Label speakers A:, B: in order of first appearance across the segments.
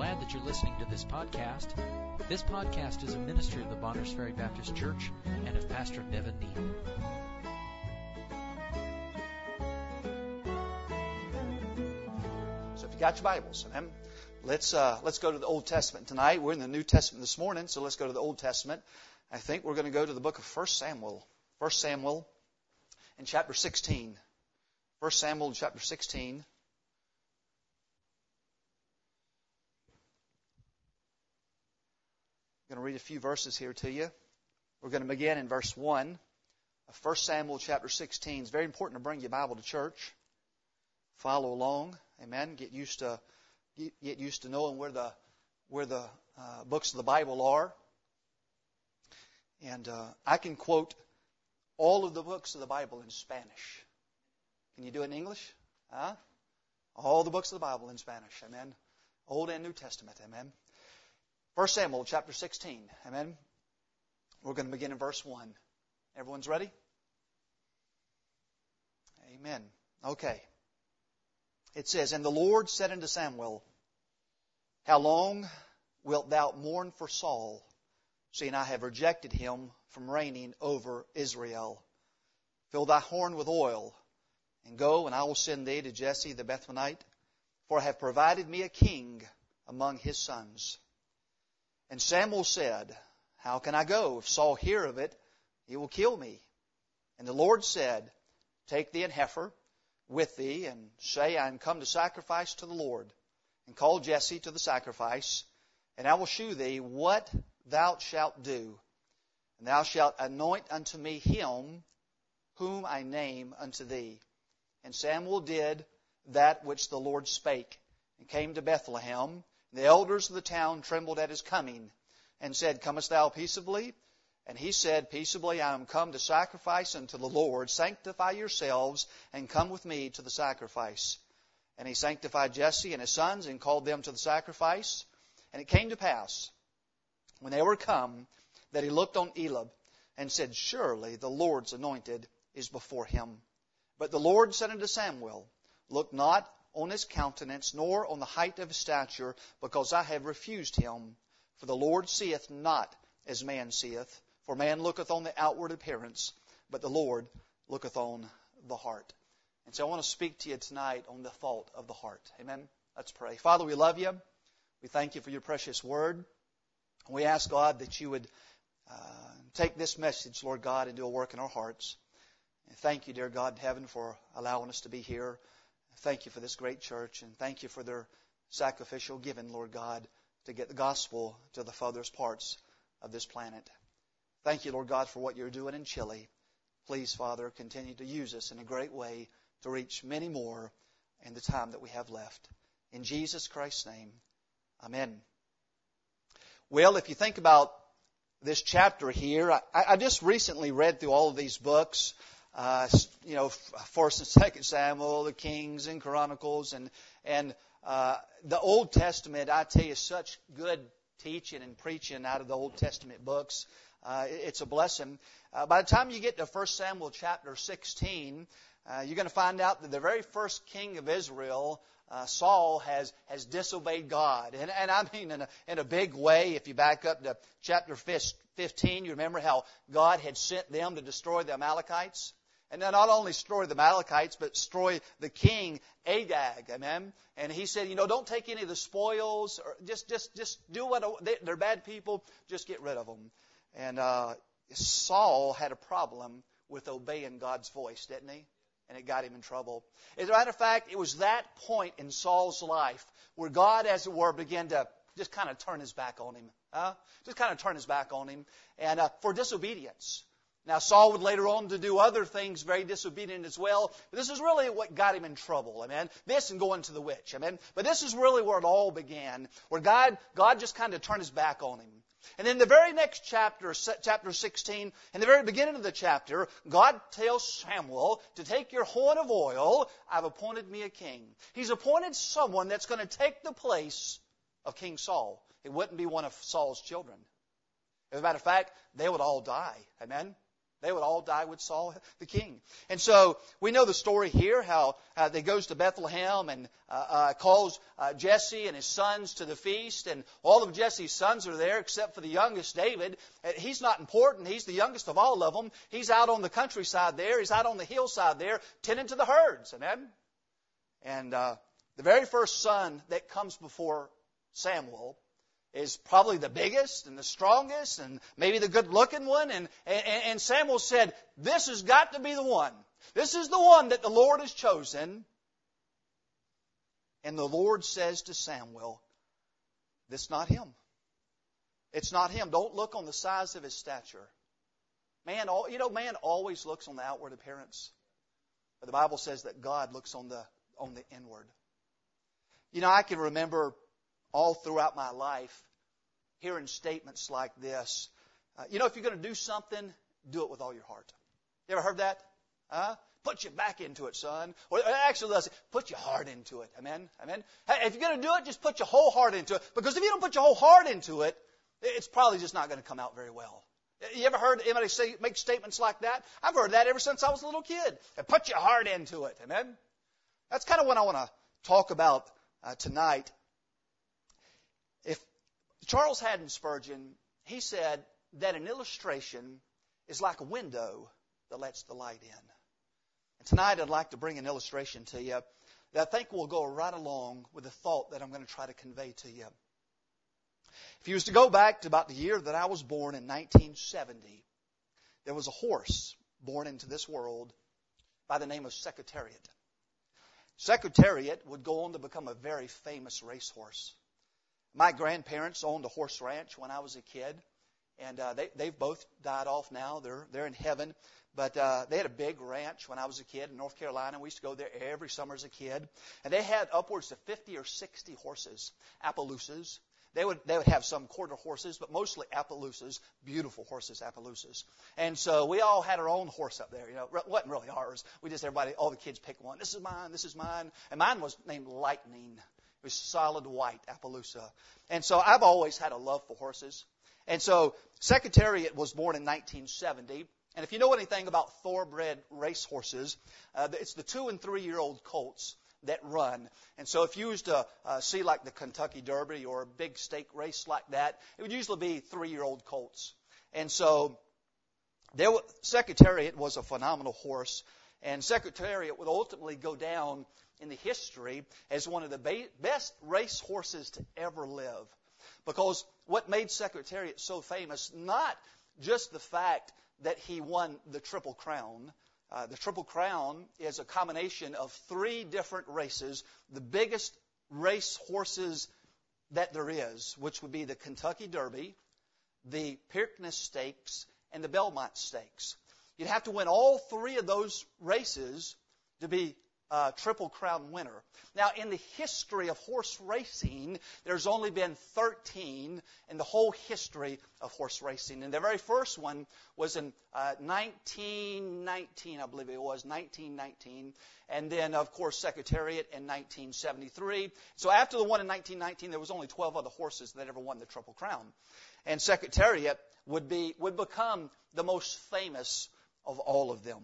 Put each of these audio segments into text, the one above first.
A: glad that you're listening to this podcast. This podcast is a ministry of the Bonners Ferry Baptist Church and of Pastor Nevin Neal.
B: So if you got your Bibles, amen. Let's uh, let's go to the Old Testament tonight. We're in the New Testament this morning, so let's go to the Old Testament. I think we're going to go to the book of 1 Samuel. 1 Samuel in chapter 16. 1 Samuel chapter 16. I'm going to read a few verses here to you. We're going to begin in verse 1 of 1 Samuel chapter 16. It's very important to bring your Bible to church. Follow along. Amen. Get used to get used to knowing where the where the uh, books of the Bible are. And uh, I can quote all of the books of the Bible in Spanish. Can you do it in English? Huh? All the books of the Bible in Spanish. Amen. Old and New Testament. Amen. 1 Samuel chapter 16. Amen. We're going to begin in verse 1. Everyone's ready? Amen. Okay. It says, And the Lord said unto Samuel, How long wilt thou mourn for Saul, seeing I have rejected him from reigning over Israel? Fill thy horn with oil, and go, and I will send thee to Jesse the Bethlehemite, for I have provided me a king among his sons. And Samuel said, How can I go? If Saul hear of it, he will kill me. And the Lord said, Take thee an heifer with thee, and say, I am come to sacrifice to the Lord. And call Jesse to the sacrifice, and I will shew thee what thou shalt do. And thou shalt anoint unto me him whom I name unto thee. And Samuel did that which the Lord spake, and came to Bethlehem. The elders of the town trembled at his coming and said, Comest thou peaceably? And he said, Peaceably I am come to sacrifice unto the Lord. Sanctify yourselves and come with me to the sacrifice. And he sanctified Jesse and his sons and called them to the sacrifice. And it came to pass, when they were come, that he looked on Eliab and said, Surely the Lord's anointed is before him. But the Lord said unto Samuel, Look not on his countenance, nor on the height of his stature, because I have refused him. For the Lord seeth not as man seeth, for man looketh on the outward appearance, but the Lord looketh on the heart. And so I want to speak to you tonight on the thought of the heart. Amen. Let's pray. Father, we love you. We thank you for your precious word. We ask God that you would uh, take this message, Lord God, and do a work in our hearts. And thank you, dear God in heaven, for allowing us to be here. Thank you for this great church, and thank you for their sacrificial giving, Lord God, to get the gospel to the farthest parts of this planet. Thank you, Lord God, for what you're doing in Chile. Please, Father, continue to use us in a great way to reach many more in the time that we have left. In Jesus Christ's name, Amen. Well, if you think about this chapter here, I, I just recently read through all of these books uh, you know, First and Second Samuel, the Kings and Chronicles, and and uh, the Old Testament. I tell you, such good teaching and preaching out of the Old Testament books. Uh, it's a blessing. Uh, by the time you get to 1 Samuel chapter 16, uh, you're going to find out that the very first king of Israel, uh, Saul, has has disobeyed God, and and I mean in a in a big way. If you back up to chapter 15, you remember how God had sent them to destroy the Amalekites. And not only destroy the Amalekites, but destroy the king Agag. Amen. And he said, you know, don't take any of the spoils, or just just just do what they're bad people. Just get rid of them. And uh, Saul had a problem with obeying God's voice, didn't he? And it got him in trouble. As a matter of fact, it was that point in Saul's life where God, as it were, began to just kind of turn his back on him. Huh? Just kind of turn his back on him, and uh, for disobedience. Now, Saul would later on to do other things very disobedient as well. But this is really what got him in trouble. Amen. This and going to the witch. Amen. But this is really where it all began, where God, God just kind of turned his back on him. And in the very next chapter, chapter 16, in the very beginning of the chapter, God tells Samuel to take your horn of oil. I've appointed me a king. He's appointed someone that's going to take the place of King Saul. It wouldn't be one of Saul's children. As a matter of fact, they would all die. Amen. They would all die with Saul, the king. And so we know the story here how uh, they goes to Bethlehem and uh, uh, calls uh, Jesse and his sons to the feast, and all of Jesse's sons are there except for the youngest David. He's not important. He's the youngest of all of them. He's out on the countryside there. He's out on the hillside there, tending to the herds. Amen. And uh, the very first son that comes before Samuel is probably the biggest and the strongest and maybe the good looking one. And, and, and Samuel said, This has got to be the one. This is the one that the Lord has chosen. And the Lord says to Samuel, This is not him. It's not him. Don't look on the size of his stature. Man, you know, man always looks on the outward appearance. But the Bible says that God looks on the on the inward. You know, I can remember all throughout my life hearing statements like this. Uh, you know, if you're going to do something, do it with all your heart. You ever heard that? Huh? Put your back into it, son. Or actually, let's put your heart into it. Amen. Amen. Hey, if you're going to do it, just put your whole heart into it. Because if you don't put your whole heart into it, it's probably just not going to come out very well. You ever heard anybody say make statements like that? I've heard that ever since I was a little kid. Put your heart into it. Amen. That's kind of what I want to talk about uh, tonight. Charles Haddon Spurgeon, he said that an illustration is like a window that lets the light in. And tonight I'd like to bring an illustration to you that I think will go right along with the thought that I'm going to try to convey to you. If you was to go back to about the year that I was born in 1970, there was a horse born into this world by the name of Secretariat. Secretariat would go on to become a very famous racehorse. My grandparents owned a horse ranch when I was a kid, and uh, they, they've both died off now. They're, they're in heaven. But uh, they had a big ranch when I was a kid in North Carolina. We used to go there every summer as a kid. And they had upwards of 50 or 60 horses, Appaloosas, they would, they would have some quarter horses, but mostly Appaloosas, beautiful horses, Appaloosas. And so we all had our own horse up there. You know, it wasn't really ours. We just, everybody, all the kids picked one. This is mine, this is mine. And mine was named Lightning. It was solid white Appaloosa. And so I've always had a love for horses. And so Secretariat was born in 1970. And if you know anything about thoroughbred racehorses, uh, it's the two and three year old colts that run. And so if you used to uh, see like the Kentucky Derby or a big stake race like that, it would usually be three-year-old colts. And so there, Secretariat was a phenomenal horse, and Secretariat would ultimately go down in the history as one of the ba- best race horses to ever live. Because what made Secretariat so famous, not just the fact that he won the Triple Crown, uh, the Triple Crown is a combination of three different races, the biggest race horses that there is, which would be the Kentucky Derby, the Preakness Stakes, and the Belmont Stakes. You'd have to win all three of those races to be uh, Triple Crown winner. Now, in the history of horse racing, there's only been 13 in the whole history of horse racing. And the very first one was in uh, 1919, I believe it was, 1919. And then, of course, Secretariat in 1973. So after the one in 1919, there was only 12 other horses that ever won the Triple Crown. And Secretariat would, be, would become the most famous of all of them.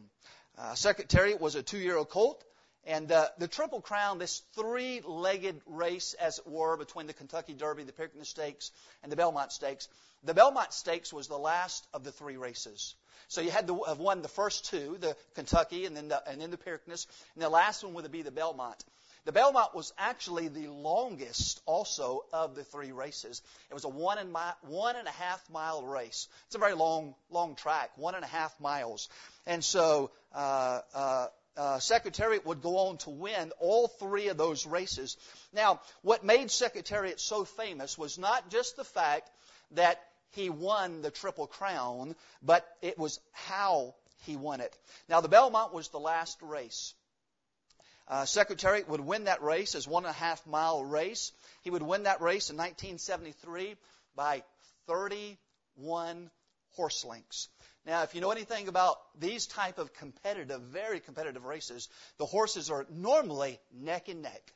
B: Uh, Secretariat was a two-year-old colt. And uh, the Triple Crown, this three legged race, as it were, between the Kentucky Derby, the Preakness Stakes, and the Belmont Stakes, the Belmont Stakes was the last of the three races. So you had to have won the first two, the Kentucky and then the, and then the Preakness, and the last one would be the Belmont. The Belmont was actually the longest also of the three races. It was a one and, mi- one and a half mile race. It's a very long, long track, one and a half miles. And so, uh, uh, uh, Secretariat would go on to win all three of those races. Now, what made Secretariat so famous was not just the fact that he won the Triple Crown, but it was how he won it. Now, the Belmont was the last race. Uh, Secretariat would win that race as one and a half mile race. He would win that race in 1973 by 31 horse lengths. Now, if you know anything about these type of competitive, very competitive races, the horses are normally neck and neck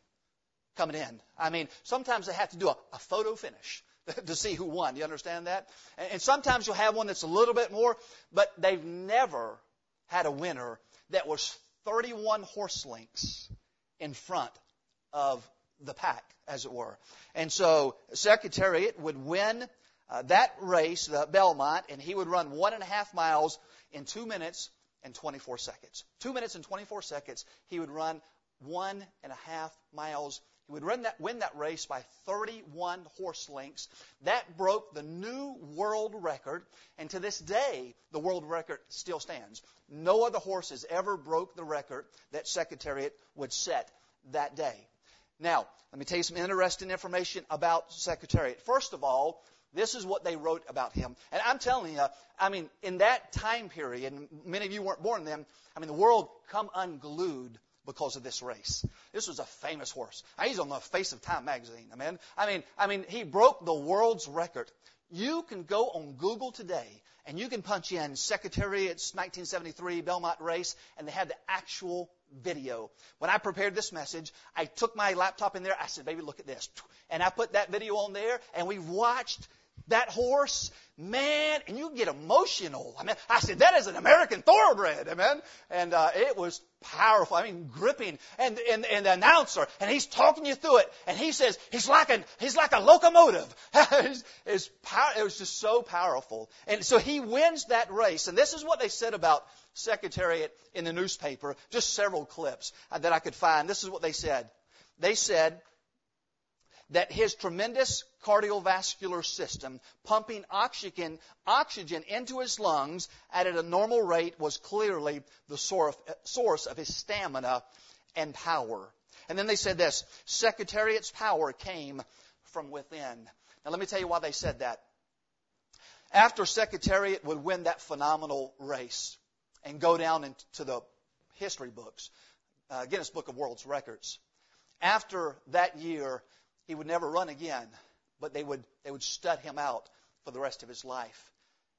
B: coming in. I mean, sometimes they have to do a, a photo finish to see who won. Do You understand that? And sometimes you'll have one that's a little bit more, but they've never had a winner that was 31 horse lengths in front of the pack, as it were. And so Secretariat would win uh, that race, the Belmont, and he would run one and a half miles in two minutes and 24 seconds. Two minutes and 24 seconds, he would run one and a half miles. He would run that, win that race by 31 horse lengths. That broke the new world record, and to this day, the world record still stands. No other horses ever broke the record that Secretariat would set that day. Now, let me tell you some interesting information about Secretariat. First of all, this is what they wrote about him. And I'm telling you, I mean, in that time period, and many of you weren't born then, I mean, the world come unglued because of this race. This was a famous horse. He's on the face of Time magazine. I mean, I mean, I mean, he broke the world's record. You can go on Google today and you can punch in Secretariat's 1973 Belmont race, and they have the actual video. When I prepared this message, I took my laptop in there. I said, baby, look at this. And I put that video on there, and we watched that horse, man, and you get emotional. I mean, I said, that is an American thoroughbred, amen? And uh, it was powerful. I mean, gripping. And, and, and the announcer, and he's talking you through it, and he says, he's like a, he's like a locomotive. it's, it's it was just so powerful. And so he wins that race, and this is what they said about Secretariat in the newspaper, just several clips uh, that I could find. This is what they said. They said, that his tremendous cardiovascular system pumping oxygen, oxygen into his lungs at a normal rate was clearly the source of his stamina and power. And then they said this, Secretariat's power came from within. Now let me tell you why they said that. After Secretariat would win that phenomenal race and go down into the history books, uh, Guinness Book of World's Records, after that year, he would never run again, but they would, they would stud him out for the rest of his life.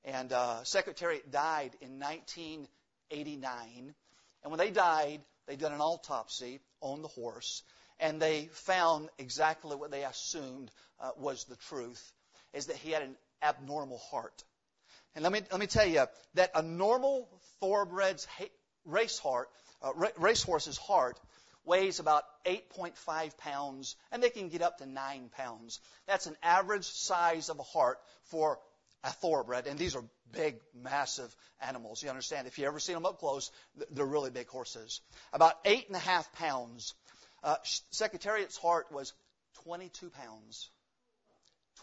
B: And uh, Secretariat died in 1989. And when they died, they did an autopsy on the horse, and they found exactly what they assumed uh, was the truth, is that he had an abnormal heart. And let me, let me tell you that a normal thoroughbred's race heart, uh, racehorse's heart weighs about 8.5 pounds, and they can get up to 9 pounds. That's an average size of a heart for a thoroughbred, and these are big, massive animals. You understand? If you ever seen them up close, they're really big horses. About eight and a half pounds. Uh, Secretariat's heart was 22 pounds.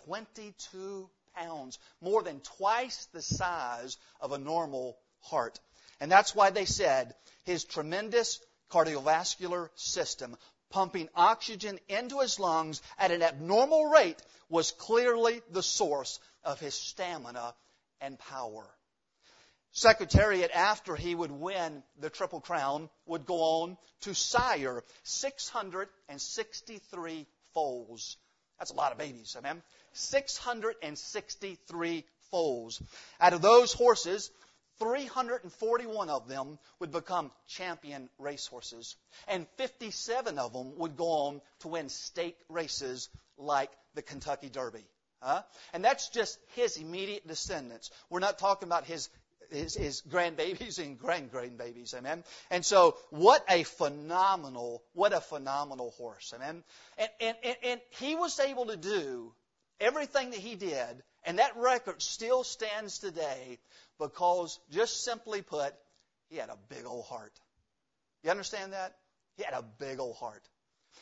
B: 22 pounds, more than twice the size of a normal heart. And that's why they said his tremendous cardiovascular system, pumping oxygen into his lungs at an abnormal rate, was clearly the source of his stamina and power. Secretariat, after he would win the Triple Crown, would go on to sire 663 foals. That's a lot of babies, amen? 663 foals. Out of those horses, 341 of them would become champion racehorses, and 57 of them would go on to win state races like the Kentucky Derby. Huh? And that's just his immediate descendants. We're not talking about his his, his grandbabies and grand grandbabies, amen. And so, what a phenomenal, what a phenomenal horse, amen. And, and, and, and he was able to do everything that he did, and that record still stands today because, just simply put, he had a big old heart. You understand that? He had a big old heart.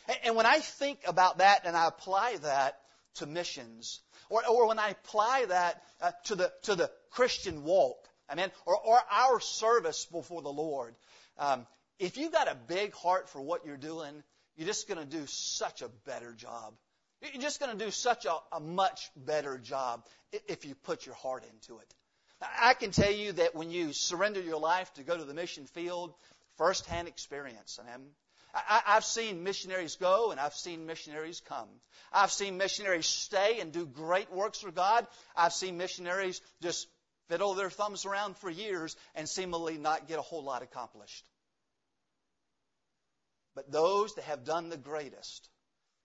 B: And, and when I think about that and I apply that to missions, or, or when I apply that uh, to the to the Christian walk, I mean, or, or our service before the Lord, um, if you've got a big heart for what you're doing, you're just going to do such a better job. You're just going to do such a, a much better job if you put your heart into it. I can tell you that when you surrender your life to go to the mission field, firsthand experience. And I, have seen missionaries go and I've seen missionaries come. I've seen missionaries stay and do great works for God. I've seen missionaries just fiddle their thumbs around for years and seemingly not get a whole lot accomplished. But those that have done the greatest,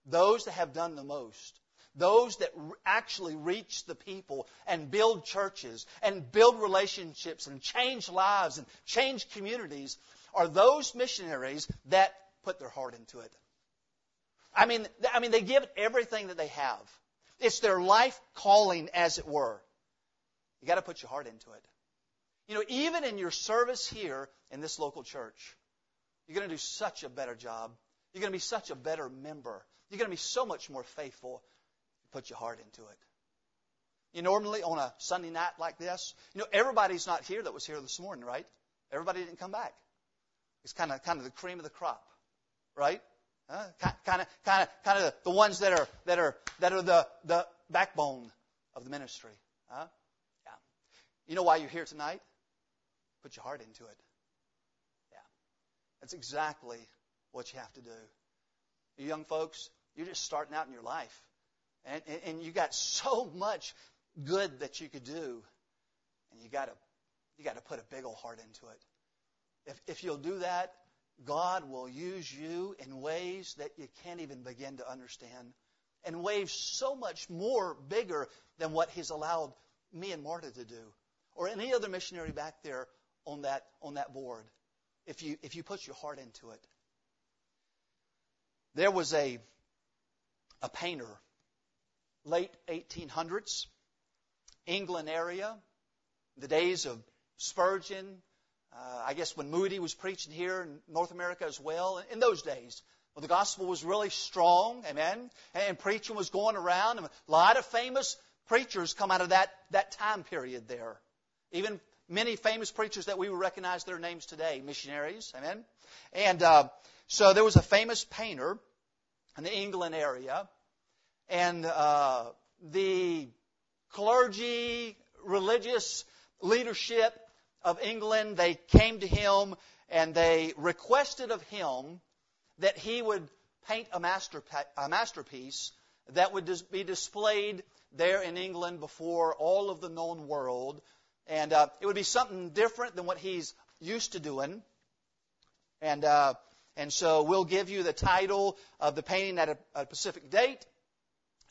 B: those that have done the most, those that actually reach the people and build churches and build relationships and change lives and change communities are those missionaries that put their heart into it. I mean, I mean, they give everything that they have. It's their life calling, as it were. You got to put your heart into it. You know, even in your service here in this local church, you're going to do such a better job. You're going to be such a better member. You're going to be so much more faithful. Put your heart into it. You normally on a Sunday night like this, you know, everybody's not here that was here this morning, right? Everybody didn't come back. It's kind of kind of the cream of the crop, right? Kind of kind of kind of the ones that are that are that are the the backbone of the ministry. Huh? Yeah. You know why you're here tonight? Put your heart into it. Yeah. That's exactly what you have to do. You young folks, you're just starting out in your life. And, and, and you got so much good that you could do. And you got to you got to put a big old heart into it. If, if you'll do that, God will use you in ways that you can't even begin to understand, and ways so much more bigger than what He's allowed me and Marta to do, or any other missionary back there on that on that board. If you if you put your heart into it, there was a a painter, late 1800s, England area, the days of Spurgeon, uh, I guess when Moody was preaching here in North America as well, in those days, well, the gospel was really strong, amen, and preaching was going around, a lot of famous preachers come out of that, that time period there. Even many famous preachers that we would recognize their names today, missionaries, amen. And uh, so there was a famous painter in the England area, and uh, the clergy, religious leadership of England, they came to him and they requested of him that he would paint a, master, a masterpiece that would be displayed there in England before all of the known world. And uh, it would be something different than what he's used to doing. And, uh, and so we'll give you the title of the painting at a, a specific date.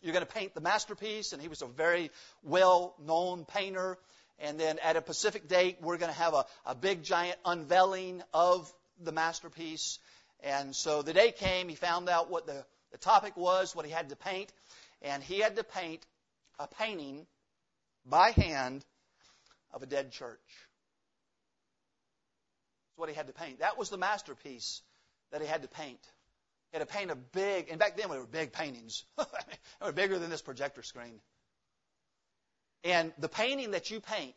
B: You're going to paint the masterpiece, and he was a very well known painter. And then at a specific date, we're going to have a, a big giant unveiling of the masterpiece. And so the day came, he found out what the, the topic was, what he had to paint, and he had to paint a painting by hand of a dead church. That's what he had to paint. That was the masterpiece that he had to paint. He had to paint a big, and back then they were big paintings. they were bigger than this projector screen. And the painting that you paint,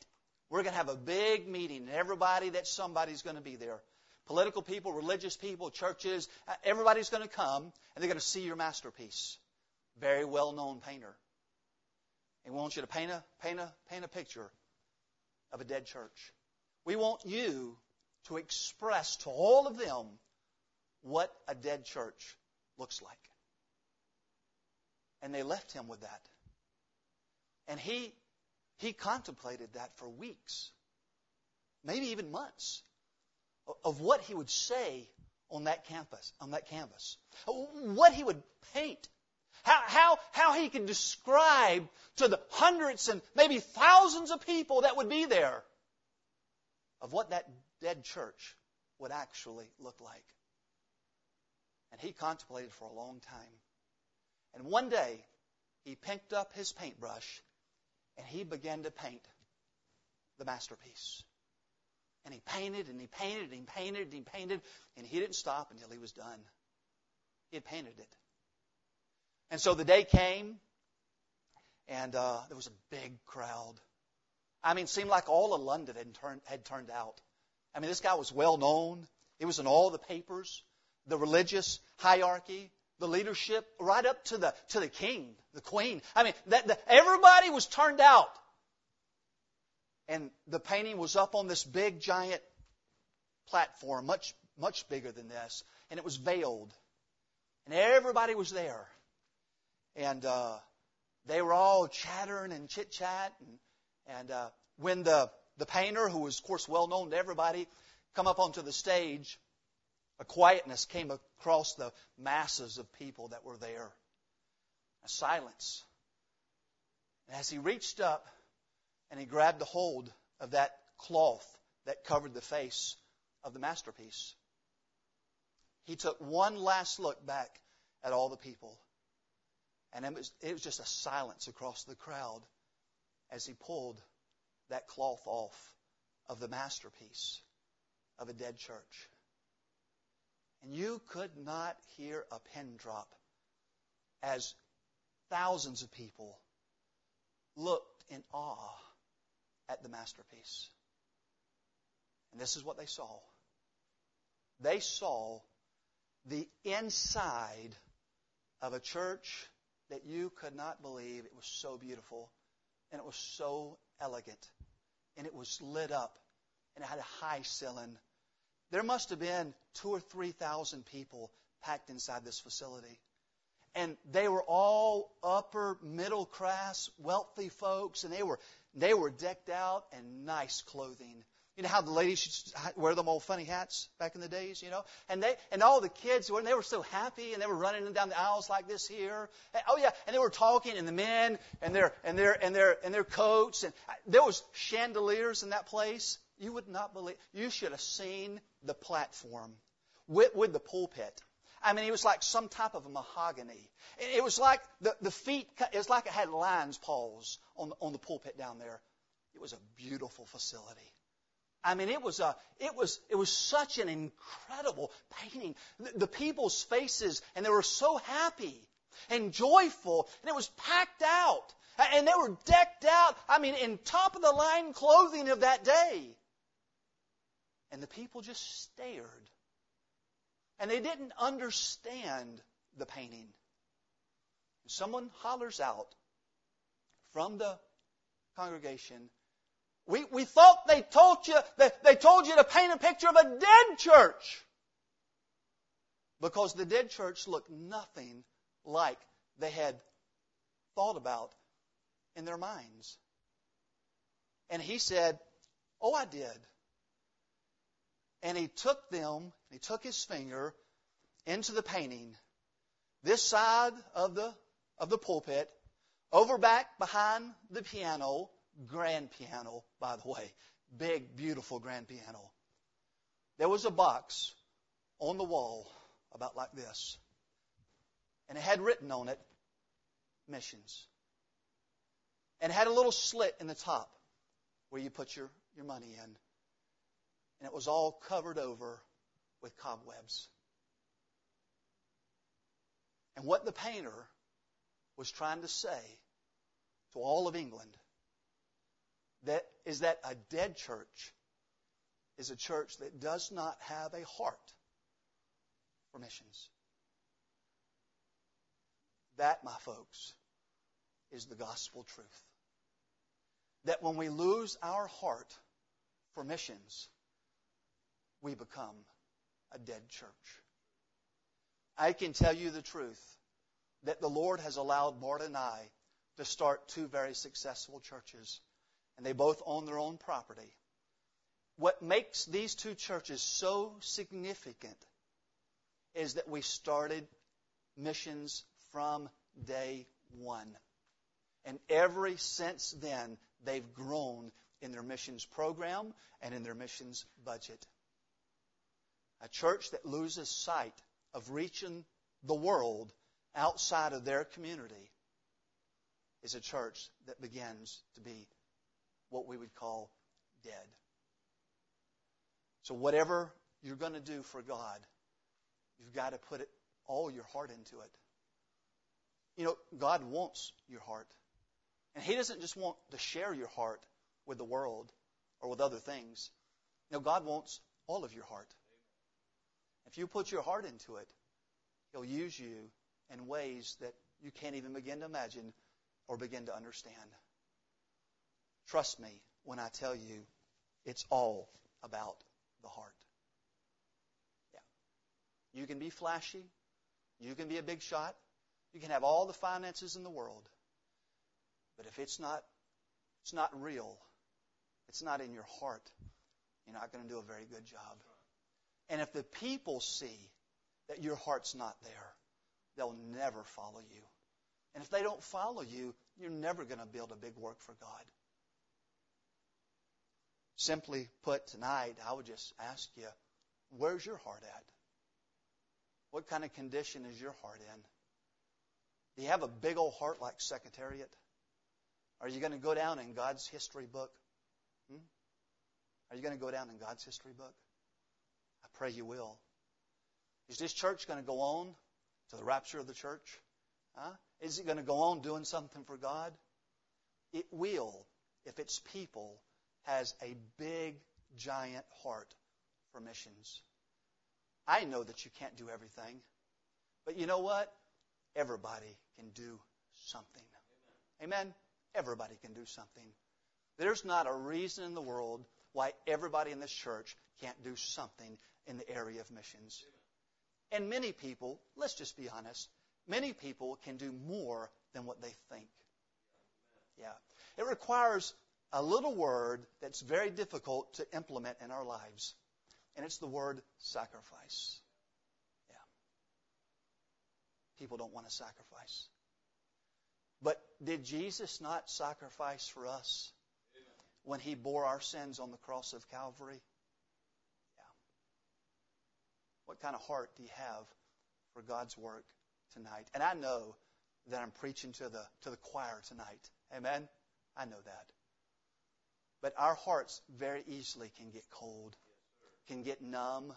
B: we're going to have a big meeting, and everybody that somebody's going to be there. Political people, religious people, churches, uh, everybody's going to come, and they're going to see your masterpiece. Very well known painter. And we want you to paint a, paint, a, paint a picture of a dead church. We want you to express to all of them what a dead church looks like. And they left him with that. And he he contemplated that for weeks, maybe even months, of what he would say on that campus, on that canvas, what he would paint, how, how, how he could describe to the hundreds and maybe thousands of people that would be there of what that dead church would actually look like. And he contemplated for a long time. And one day, he picked up his paintbrush and he began to paint the masterpiece. And he painted and he painted and he painted and he painted, and he didn't stop until he was done. He had painted it. And so the day came, and uh, there was a big crowd. I mean, it seemed like all of London had turned, had turned out. I mean, this guy was well known. It was in all the papers. The religious hierarchy the leadership, right up to the to the king, the queen. I mean, that, the, everybody was turned out, and the painting was up on this big giant platform, much much bigger than this, and it was veiled, and everybody was there, and uh, they were all chattering and chit chat, and and uh, when the the painter, who was of course well known to everybody, come up onto the stage a quietness came across the masses of people that were there. A silence And as he reached up and he grabbed a hold of that cloth that covered the face of the masterpiece, he took one last look back at all the people. And it was, it was just a silence across the crowd as he pulled that cloth off of the masterpiece of a dead church. And you could not hear a pin drop as thousands of people looked in awe at the masterpiece. And this is what they saw. They saw the inside of a church that you could not believe. It was so beautiful and it was so elegant and it was lit up and it had a high ceiling. There must have been two or three thousand people packed inside this facility. And they were all upper middle class, wealthy folks, and they were they were decked out in nice clothing. You know how the ladies to wear them old funny hats back in the days, you know? And they and all the kids when they were so happy and they were running down the aisles like this here. And, oh yeah, and they were talking and the men and their and their and their and their coats and uh, there was chandeliers in that place. You would not believe you should have seen the platform with, with the pulpit. I mean, it was like some type of mahogany. It was like the, the feet, it was like it had lion's paws on, on the pulpit down there. It was a beautiful facility. I mean, it was a, it was, it was such an incredible painting. The, the people's faces, and they were so happy and joyful, and it was packed out. And they were decked out, I mean, in top of the line clothing of that day. And the people just stared. And they didn't understand the painting. Someone hollers out from the congregation, we, we thought they told you that they told you to paint a picture of a dead church. Because the dead church looked nothing like they had thought about in their minds. And he said, Oh, I did. And he took them, he took his finger into the painting, this side of the, of the pulpit, over back behind the piano, grand piano, by the way. Big, beautiful grand piano. There was a box on the wall about like this. And it had written on it, missions. And it had a little slit in the top where you put your, your money in. And it was all covered over with cobwebs. And what the painter was trying to say to all of England that is that a dead church is a church that does not have a heart for missions. That, my folks, is the gospel truth. That when we lose our heart for missions, we become a dead church. I can tell you the truth that the Lord has allowed Bart and I to start two very successful churches and they both own their own property. What makes these two churches so significant is that we started missions from day one. And every since then, they've grown in their missions program and in their missions budget. A church that loses sight of reaching the world outside of their community is a church that begins to be what we would call dead. So, whatever you're going to do for God, you've got to put it, all your heart into it. You know, God wants your heart. And He doesn't just want to share your heart with the world or with other things. No, God wants all of your heart. If you put your heart into it, He'll use you in ways that you can't even begin to imagine or begin to understand. Trust me when I tell you it's all about the heart. Yeah. You can be flashy. You can be a big shot. You can have all the finances in the world. But if it's not it's not real, it's not in your heart, you're not going to do a very good job. And if the people see that your heart's not there, they'll never follow you. And if they don't follow you, you're never going to build a big work for God. Simply put, tonight, I would just ask you, where's your heart at? What kind of condition is your heart in? Do you have a big old heart like Secretariat? Are you going to go down in God's history book? Hmm? Are you going to go down in God's history book? Pray you will. Is this church going to go on to the rapture of the church? Huh? Is it going to go on doing something for God? It will if its people has a big, giant heart for missions. I know that you can't do everything. But you know what? Everybody can do something. Amen. Amen. Everybody can do something. There's not a reason in the world why everybody in this church can't do something in the area of missions. And many people, let's just be honest, many people can do more than what they think. Yeah. It requires a little word that's very difficult to implement in our lives, and it's the word sacrifice. Yeah. People don't want to sacrifice. But did Jesus not sacrifice for us when he bore our sins on the cross of Calvary? What kind of heart do you have for God's work tonight? And I know that I'm preaching to the to the choir tonight. Amen. I know that. But our hearts very easily can get cold, can get numb,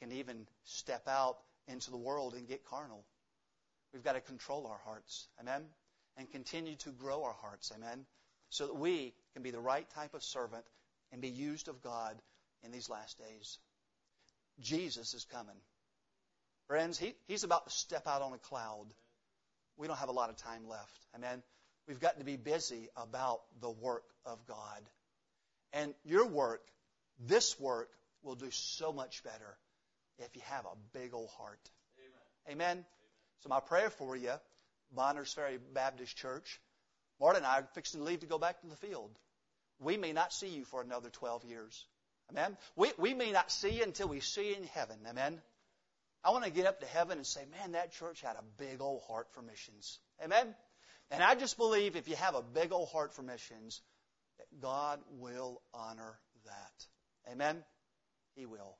B: can even step out into the world and get carnal. We've got to control our hearts. Amen. And continue to grow our hearts. Amen. So that we can be the right type of servant and be used of God in these last days. Jesus is coming. Friends, he, he's about to step out on a cloud. We don't have a lot of time left. Amen. We've got to be busy about the work of God. And your work, this work, will do so much better if you have a big old heart. Amen. Amen. Amen. So my prayer for you, Bonners Ferry Baptist Church, Marta and I are fixing to leave to go back to the field. We may not see you for another 12 years. Amen. We, we may not see you until we see you in heaven. Amen. I want to get up to heaven and say, man, that church had a big old heart for missions. Amen. And I just believe if you have a big old heart for missions, that God will honor that. Amen? He will.